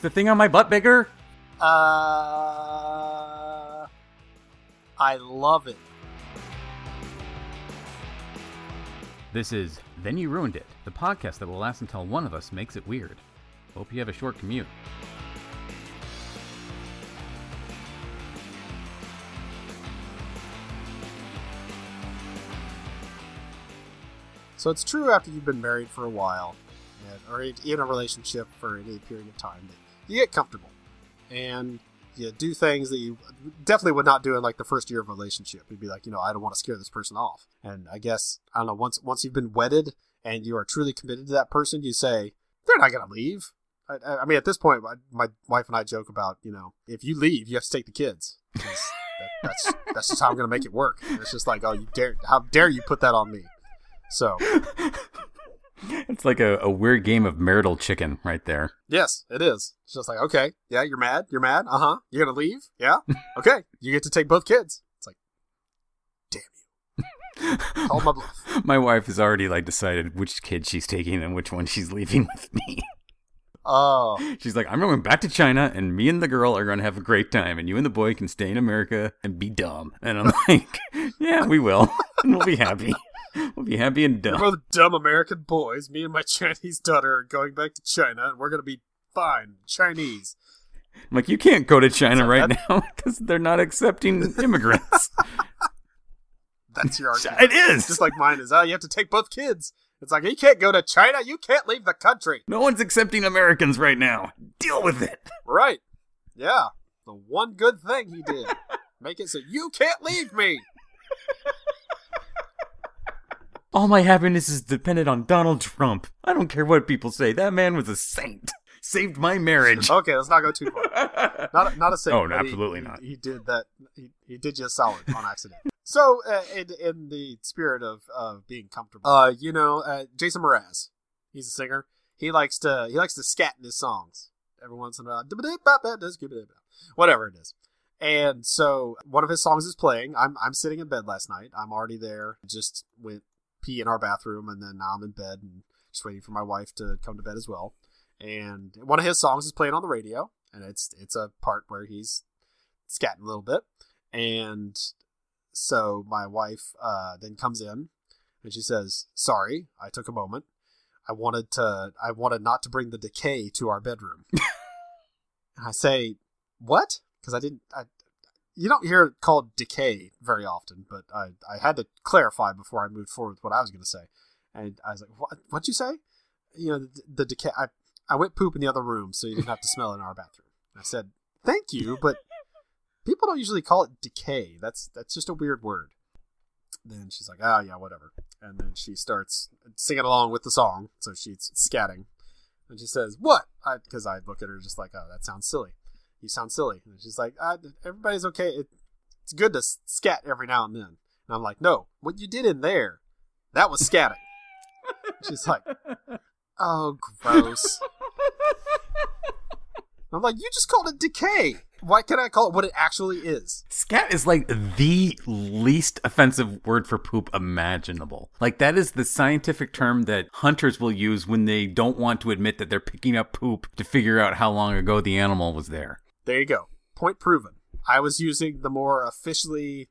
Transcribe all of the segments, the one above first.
Is the thing on my butt bigger? Uh, I love it. This is Then You Ruined It, the podcast that will last until one of us makes it weird. Hope you have a short commute. So it's true after you've been married for a while, and, or in a relationship for any period of time, that you get comfortable, and you do things that you definitely would not do in like the first year of a relationship. You'd be like, you know, I don't want to scare this person off. And I guess I don't know. Once once you've been wedded and you are truly committed to that person, you say they're not going to leave. I, I, mean, at this point, my, my, wife and I joke about, you know, if you leave, you have to take the kids. That, that's that's just how I'm going to make it work. It's just like, oh, you dare, how dare you put that on me? So it's like a, a weird game of marital chicken right there. Yes, it is. It's just like, okay, yeah, you're mad. You're mad. Uh huh. You're gonna leave. Yeah. Okay. you get to take both kids. It's like, damn you. Call my bluff. My wife has already like decided which kid she's taking and which one she's leaving with me. Oh. She's like, I'm going back to China, and me and the girl are going to have a great time, and you and the boy can stay in America and be dumb. And I'm like, yeah, we will, and we'll be happy. We'll be happy and dumb. We're both dumb American boys. Me and my Chinese daughter are going back to China, and we're going to be fine. Chinese. I'm like, you can't go to China right that... now because they're not accepting immigrants. That's your argument. It is. Just like mine is. Oh, you have to take both kids. It's like, you can't go to China. You can't leave the country. No one's accepting Americans right now. Deal with it. Right. Yeah. The one good thing he did. Make it so you can't leave me. All my happiness is dependent on Donald Trump. I don't care what people say. That man was a saint. Saved my marriage. okay, let's not go too far. Not not a saint. Oh, no, absolutely he, not. He, he, did that. He, he did just solid on accident. So, uh, in, in the spirit of uh, being comfortable, uh, you know, uh, Jason Mraz, he's a singer. He likes to he likes to scat in his songs every once in a while. Whatever it is. And so one of his songs is playing. I'm I'm sitting in bed last night. I'm already there. Just went pee in our bathroom, and then now I'm in bed and just waiting for my wife to come to bed as well. And one of his songs is playing on the radio, and it's it's a part where he's scatting a little bit, and so my wife uh, then comes in and she says, "Sorry, I took a moment. I wanted to I wanted not to bring the decay to our bedroom." and I say, "What?" Because I didn't. I, you don't hear it called decay very often, but I, I had to clarify before I moved forward with what I was going to say. And I was like, what, what'd you say? You know, the, the decay. I, I went poop in the other room, so you didn't have to smell it in our bathroom. I said, thank you, but people don't usually call it decay. That's, that's just a weird word. Then she's like, oh, yeah, whatever. And then she starts singing along with the song. So she's scatting. And she says, what? Because I, I look at her just like, oh, that sounds silly you sound silly. And she's like, uh, everybody's okay. It, it's good to scat every now and then. And I'm like, no, what you did in there, that was scatting. she's like, oh, gross. I'm like, you just called it decay. Why can't I call it what it actually is? Scat is like the least offensive word for poop imaginable. Like, that is the scientific term that hunters will use when they don't want to admit that they're picking up poop to figure out how long ago the animal was there. There you go. Point proven. I was using the more officially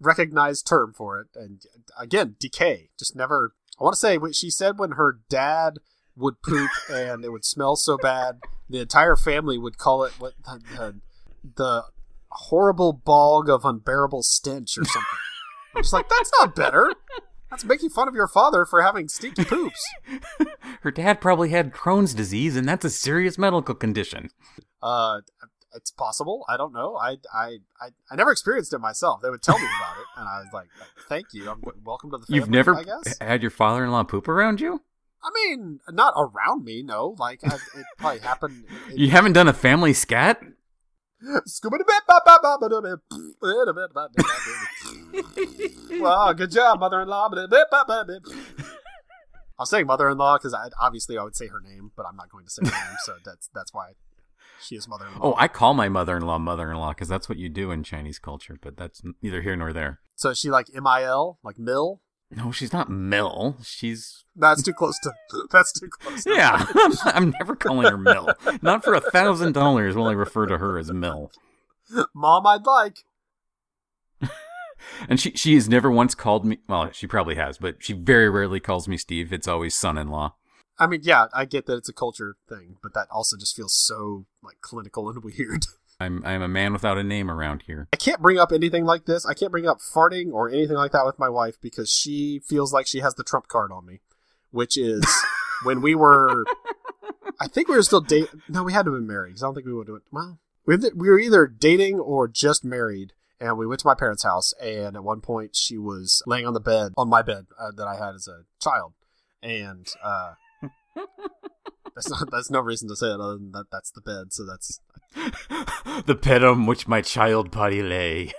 recognized term for it, and again, decay. Just never. I want to say what she said when her dad would poop and it would smell so bad, the entire family would call it what the, the, the horrible bog of unbearable stench or something. I'm just like that's not better. That's making fun of your father for having stinky poops. Her dad probably had Crohn's disease, and that's a serious medical condition. Uh, it's possible. I don't know. I, I, I, I never experienced it myself. They would tell me about it, and I was like, "Thank you. I'm welcome to the family." You've never had your father-in-law poop around you? I mean, not around me. No, like I, it probably happened. It, you haven't done a family scat. Well, good job, mother-in-law. I'll say mother-in-law because obviously I would say her name, but I'm not going to say her name, so that's that's why she is mother-in-law. Oh, I call my mother-in-law mother-in-law because that's what you do in Chinese culture, but that's neither here nor there. So is she like M I L, like Mill? No, she's not Mill. She's That's too close to. That's too close. To yeah. I'm, I'm never calling her Mill. Not for a thousand dollars will I refer to her as Mill. Mom, I'd like. And she she has never once called me. Well, she probably has, but she very rarely calls me Steve. It's always son-in-law. I mean, yeah, I get that it's a culture thing, but that also just feels so like clinical and weird. I'm I'm a man without a name around here. I can't bring up anything like this. I can't bring up farting or anything like that with my wife because she feels like she has the trump card on me, which is when we were. I think we were still dating. No, we had to have been married because I don't think we would do it. Well, we we were either dating or just married, and we went to my parents' house. And at one point, she was laying on the bed on my bed uh, that I had as a child, and uh, that's not that's no reason to say it other than that that's the bed. So that's the bed on which my child body lay.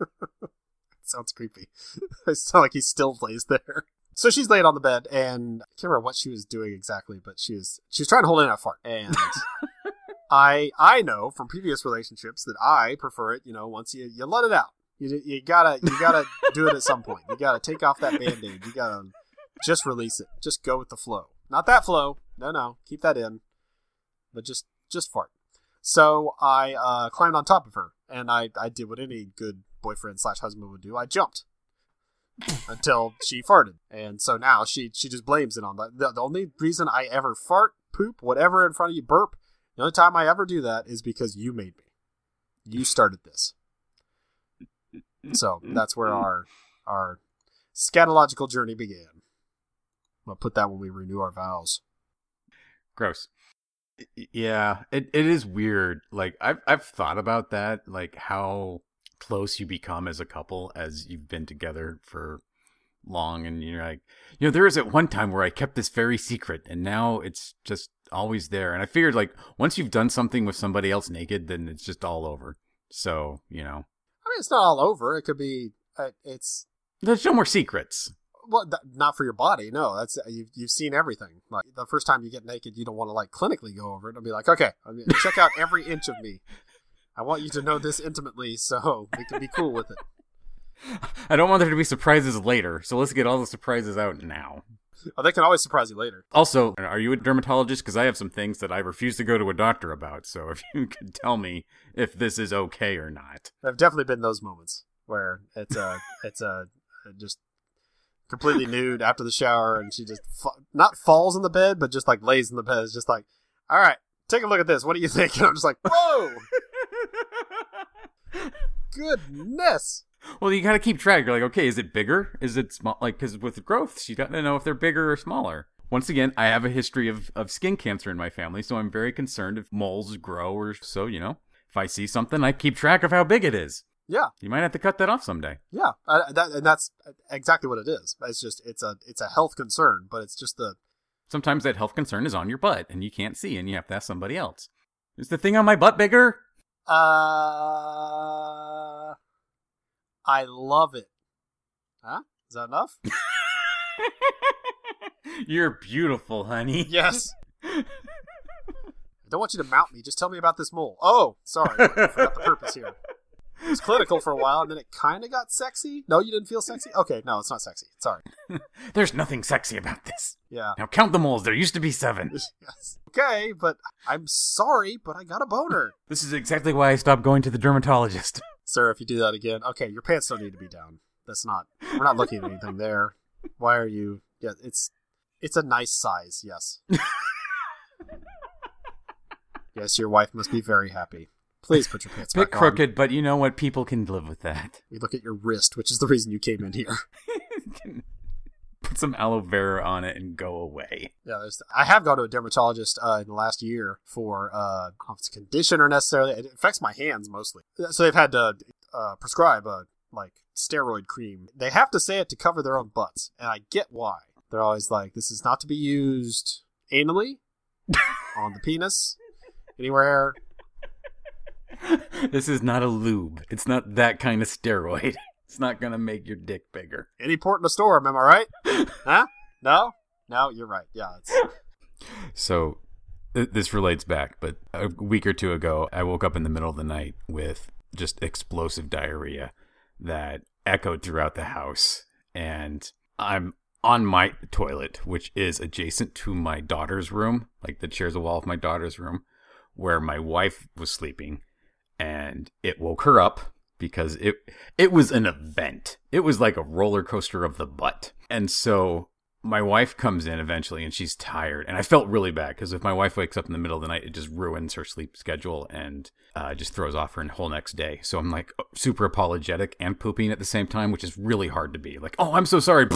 sounds creepy. it sounds like he still lays there. So she's laid on the bed, and I can't remember what she was doing exactly, but she was she was trying to hold in a fart. And I I know from previous relationships that I prefer it. You know, once you you let it out, you you gotta you gotta do it at some point. You gotta take off that band aid. You gotta just release it. Just go with the flow. Not that flow. No, no, keep that in. But just just fart. So I uh, climbed on top of her, and I I did what any good boyfriend slash husband would do. I jumped until she farted, and so now she she just blames it on. The, the only reason I ever fart, poop, whatever in front of you, burp. The only time I ever do that is because you made me. You started this. So that's where our our scatological journey began. I'll put that when we renew our vows. Gross. Yeah, it, it is weird. Like I've I've thought about that, like how close you become as a couple as you've been together for long and you're like you know there was at one time where I kept this very secret and now it's just always there and I figured like once you've done something with somebody else naked then it's just all over. So, you know, I mean, it's not all over. It could be. Uh, it's there's no more secrets. Well, th- not for your body. No, that's uh, you've you've seen everything. Like the first time you get naked, you don't want to like clinically go over it and be like, okay, I mean, check out every inch of me. I want you to know this intimately, so we can be cool with it. I don't want there to be surprises later, so let's get all the surprises out now. Oh, they can always surprise you later. Also, are you a dermatologist? Because I have some things that I refuse to go to a doctor about. So if you could tell me if this is okay or not. I've definitely been those moments where it's a it's a just completely nude after the shower, and she just fa- not falls in the bed, but just like lays in the bed. It's just like, all right, take a look at this. What do you think? And I'm just like, whoa, goodness. well, you got to keep track. You're like, okay, is it bigger? Is it small? Like, because with growths, you got to know if they're bigger or smaller. Once again, I have a history of, of skin cancer in my family, so I'm very concerned if moles grow or so, you know. If I see something, I keep track of how big it is. Yeah, You might have to cut that off someday. yeah, uh, that, and that's exactly what it is. It's just it's a it's a health concern, but it's just the Sometimes that health concern is on your butt and you can't see and you have to ask somebody else. Is the thing on my butt bigger? uh, I love it. Huh? Is that enough? You're beautiful, honey. Yes. I don't want you to mount me. Just tell me about this mole. Oh, sorry. I forgot the purpose here. It was clinical for a while, and then it kind of got sexy. No, you didn't feel sexy? Okay, no, it's not sexy. Sorry. There's nothing sexy about this. Yeah. Now count the moles. There used to be seven. Yes. Okay, but I'm sorry, but I got a boner. This is exactly why I stopped going to the dermatologist. Sir, if you do that again, okay, your pants don't need to be down. That's not. We're not looking at anything there. Why are you? Yeah, it's it's a nice size. Yes. yes, your wife must be very happy. Please put your pants back on. Bit crooked, but you know what? People can live with that. You look at your wrist, which is the reason you came in here. Put some aloe vera on it and go away. Yeah, I have gone to a dermatologist uh, in the last year for uh, I don't know if it's a condition or necessarily. It affects my hands mostly. So they've had to uh, prescribe a like steroid cream. They have to say it to cover their own butts, and I get why. They're always like, "This is not to be used anally on the penis, anywhere." This is not a lube. It's not that kind of steroid. It's not gonna make your dick bigger. Any port in a storm, am I right? huh? No, no, you're right. Yeah, it's So th- this relates back, but a week or two ago, I woke up in the middle of the night with just explosive diarrhea that echoed throughout the house. And I'm on my toilet, which is adjacent to my daughter's room, like that shares a wall with my daughter's room, where my wife was sleeping, and it woke her up because it it was an event. It was like a roller coaster of the butt. And so my wife comes in eventually and she's tired and i felt really bad because if my wife wakes up in the middle of the night it just ruins her sleep schedule and uh, just throws off her whole next day so i'm like super apologetic and pooping at the same time which is really hard to be like oh i'm so sorry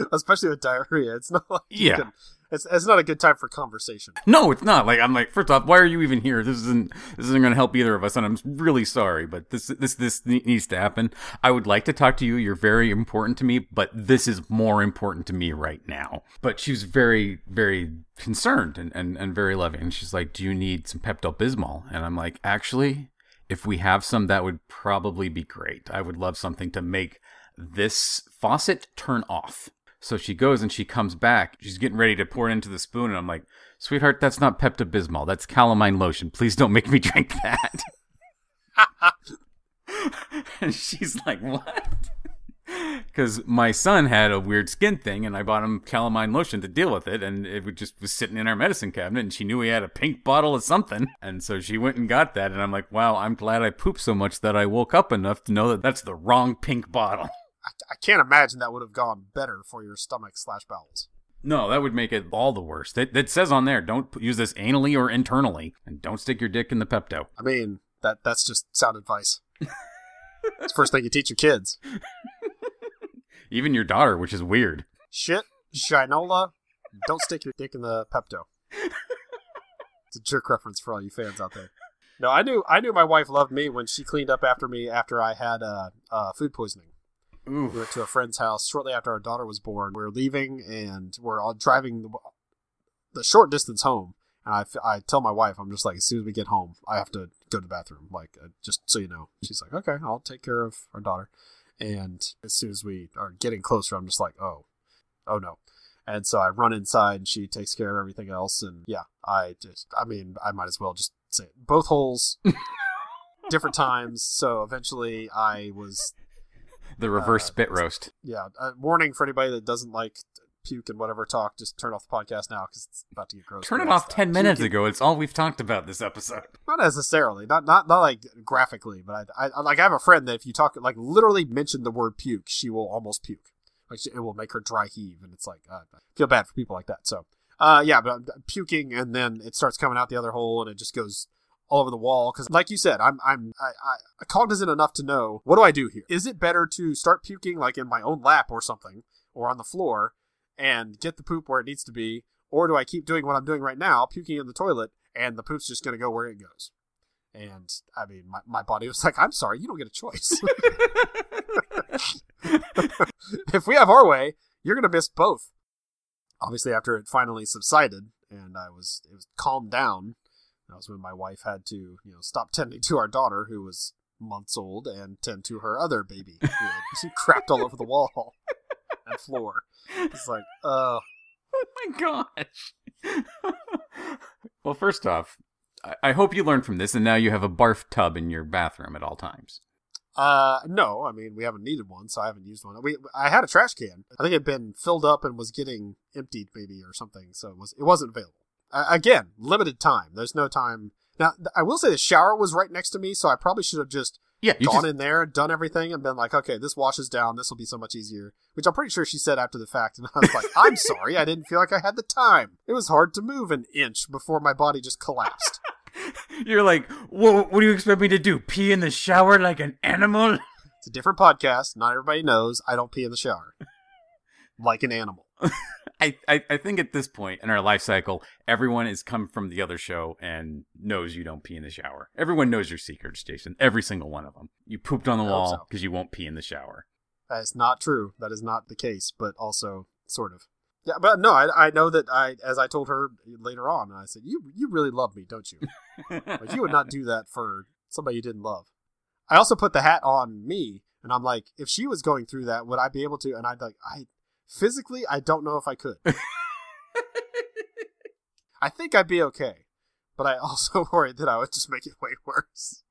especially with diarrhea it's not like you Yeah. can- it's, it's not a good time for conversation. No it's not. Like i'm like first off why are you even here? This isn't this isn't going to help either of us and i'm really sorry but this this this needs to happen. I would like to talk to you. You're very important to me but this is more important to me right now. But she was very very concerned and and, and very loving and she's like do you need some pepto-bismol and i'm like actually if we have some that would probably be great. I would love something to make this faucet turn off so she goes and she comes back. She's getting ready to pour it into the spoon, and I'm like, "Sweetheart, that's not Pepto Bismol. That's calamine lotion. Please don't make me drink that." and she's like, "What?" Because my son had a weird skin thing, and I bought him calamine lotion to deal with it, and it just was sitting in our medicine cabinet, and she knew he had a pink bottle of something, and so she went and got that, and I'm like, "Wow, I'm glad I pooped so much that I woke up enough to know that that's the wrong pink bottle." I, I can't imagine that would have gone better for your stomach slash bowels No, that would make it all the worse. It, it says on there, don't use this anally or internally, and don't stick your dick in the Pepto. i mean that that's just sound advice it's the first thing you teach your kids Even your daughter, which is weird. shit shinola don't stick your dick in the pepto it's a jerk reference for all you fans out there no i knew i knew my wife loved me when she cleaned up after me after i had uh, uh, food poisoning we went to a friend's house shortly after our daughter was born. We were leaving and we're all driving the, the short distance home. And I, I tell my wife, I'm just like, as soon as we get home, I have to go to the bathroom. Like, uh, just so you know. She's like, okay, I'll take care of our daughter. And as soon as we are getting closer, I'm just like, oh, oh no. And so I run inside and she takes care of everything else. And yeah, I just, I mean, I might as well just say it. both holes, different times. So eventually I was The reverse Uh, spit roast. yeah, uh, warning for anybody that doesn't like puke and whatever talk. Just turn off the podcast now because it's about to get gross. Turn it off uh, 10 minutes puking- ago. It's all we've talked about this episode. Not necessarily, not not not like graphically, but I, I like I have a friend that if you talk like literally mention the word puke, she will almost puke. Like she, it will make her dry heave, and it's like uh, I feel bad for people like that. So, uh, yeah, but I'm puking, and then it starts coming out the other hole, and it just goes all over the wall. Because, like you said, I'm I'm I, I cognizant enough to know what do I do here. Is it better to start puking like in my own lap or something, or on the floor, and get the poop where it needs to be, or do I keep doing what I'm doing right now, puking in the toilet, and the poop's just going to go where it goes? And I mean, my, my body was like, I'm sorry, you don't get a choice. if we have our way, you're going to miss both. Obviously, after it finally subsided and I was it was calmed down, that was when my wife had to you know stop tending to our daughter who was months old and tend to her other baby who had crapped all over the wall and floor. It's like, uh, oh my gosh. well, first off, I-, I hope you learned from this and now you have a barf tub in your bathroom at all times. Uh, no, I mean we haven't needed one, so I haven't used one. We I had a trash can. I think it had been filled up and was getting emptied, maybe or something. So it was it wasn't available. Uh, again, limited time. There's no time. Now th- I will say the shower was right next to me, so I probably should have just Yeah, gone just, in there, and done everything, and been like, okay, this washes down. This will be so much easier. Which I'm pretty sure she said after the fact, and I was like, I'm sorry, I didn't feel like I had the time. It was hard to move an inch before my body just collapsed. you're like, "Wha- what do you expect me to do? Pee in the shower like an animal? It's a different podcast. Not everybody knows I don't pee in the shower like an animal. I, I, I think at this point in our life cycle, everyone has come from the other show and knows you don't pee in the shower. Everyone knows your secrets, Jason. Every single one of them. You pooped on the I wall so. because you won't pee in the shower. That is not true. That is not the case, but also sort of. Yeah, but no, I, I know that I, as I told her later on, I said, "You you really love me, don't you? Like you would not do that for somebody you didn't love." I also put the hat on me, and I'm like, if she was going through that, would I be able to? And I'd like, I physically, I don't know if I could. I think I'd be okay, but I also worried that I would just make it way worse.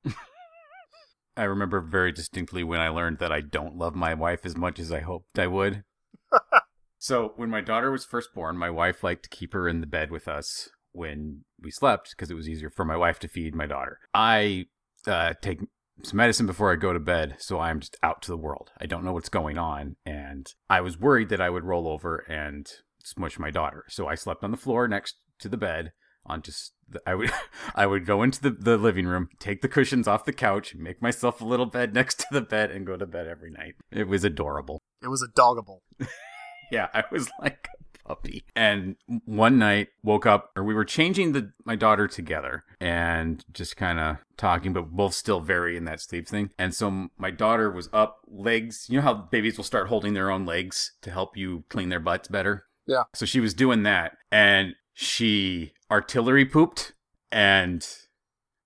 I remember very distinctly when I learned that I don't love my wife as much as I hoped I would. so, when my daughter was first born, my wife liked to keep her in the bed with us when we slept because it was easier for my wife to feed my daughter. I uh, take some medicine before I go to bed, so I'm just out to the world. I don't know what's going on, and I was worried that I would roll over and smush my daughter. So I slept on the floor next to the bed on just the, I would I would go into the, the living room, take the cushions off the couch, make myself a little bed next to the bed and go to bed every night. It was adorable. It was a doggable. yeah, I was like puppy. And one night woke up or we were changing the my daughter together and just kind of talking but both still very in that sleep thing. And so my daughter was up legs, you know how babies will start holding their own legs to help you clean their butts better? Yeah. So she was doing that and she artillery pooped and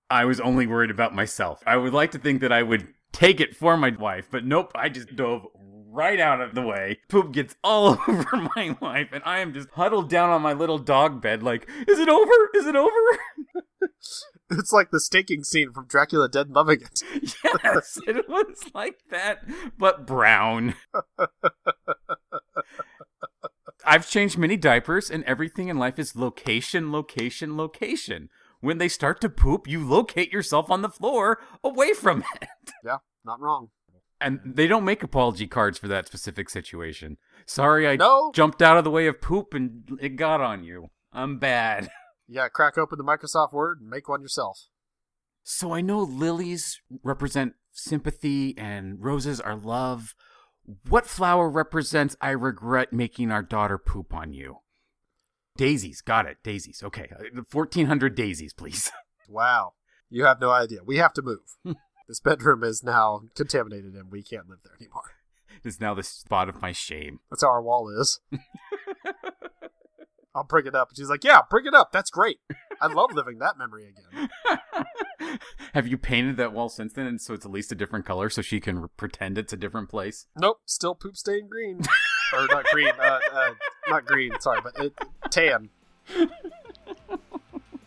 I was only worried about myself. I would like to think that I would take it for my wife, but nope, I just dove right out of the way. Poop gets all over my wife, and I am just huddled down on my little dog bed, like, is it over? Is it over? it's like the staking scene from Dracula Dead and Loving It. yes, it was like that, but brown. I've changed many diapers, and everything in life is location, location, location. When they start to poop, you locate yourself on the floor away from it. Yeah, not wrong. And they don't make apology cards for that specific situation. Sorry, I No. jumped out of the way of poop and it got on you. I'm bad. Yeah, crack open the Microsoft Word and make one yourself. So I know lilies represent sympathy and roses are love. What flower represents I regret making our daughter poop on you? Daisies. Got it. Daisies. Okay. Uh, 1400 daisies, please. Wow. You have no idea. We have to move. this bedroom is now contaminated and we can't live there anymore. It is now the spot of my shame. That's how our wall is. I'll bring it up. And she's like, Yeah, bring it up. That's great. I love living that memory again. Have you painted that wall since then, and so it's at least a different color, so she can pretend it's a different place? Nope, still poop stain green. or not green, uh, uh, not green, sorry, but it, tan.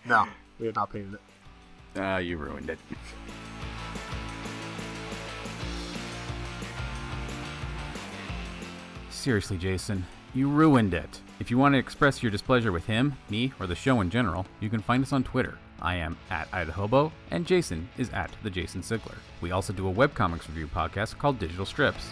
No, we have not painted it. Ah, you ruined it. Seriously, Jason, you ruined it. If you want to express your displeasure with him, me, or the show in general, you can find us on Twitter. I am at Idahobo, and Jason is at the Jason Sigler. We also do a webcomics review podcast called Digital Strips.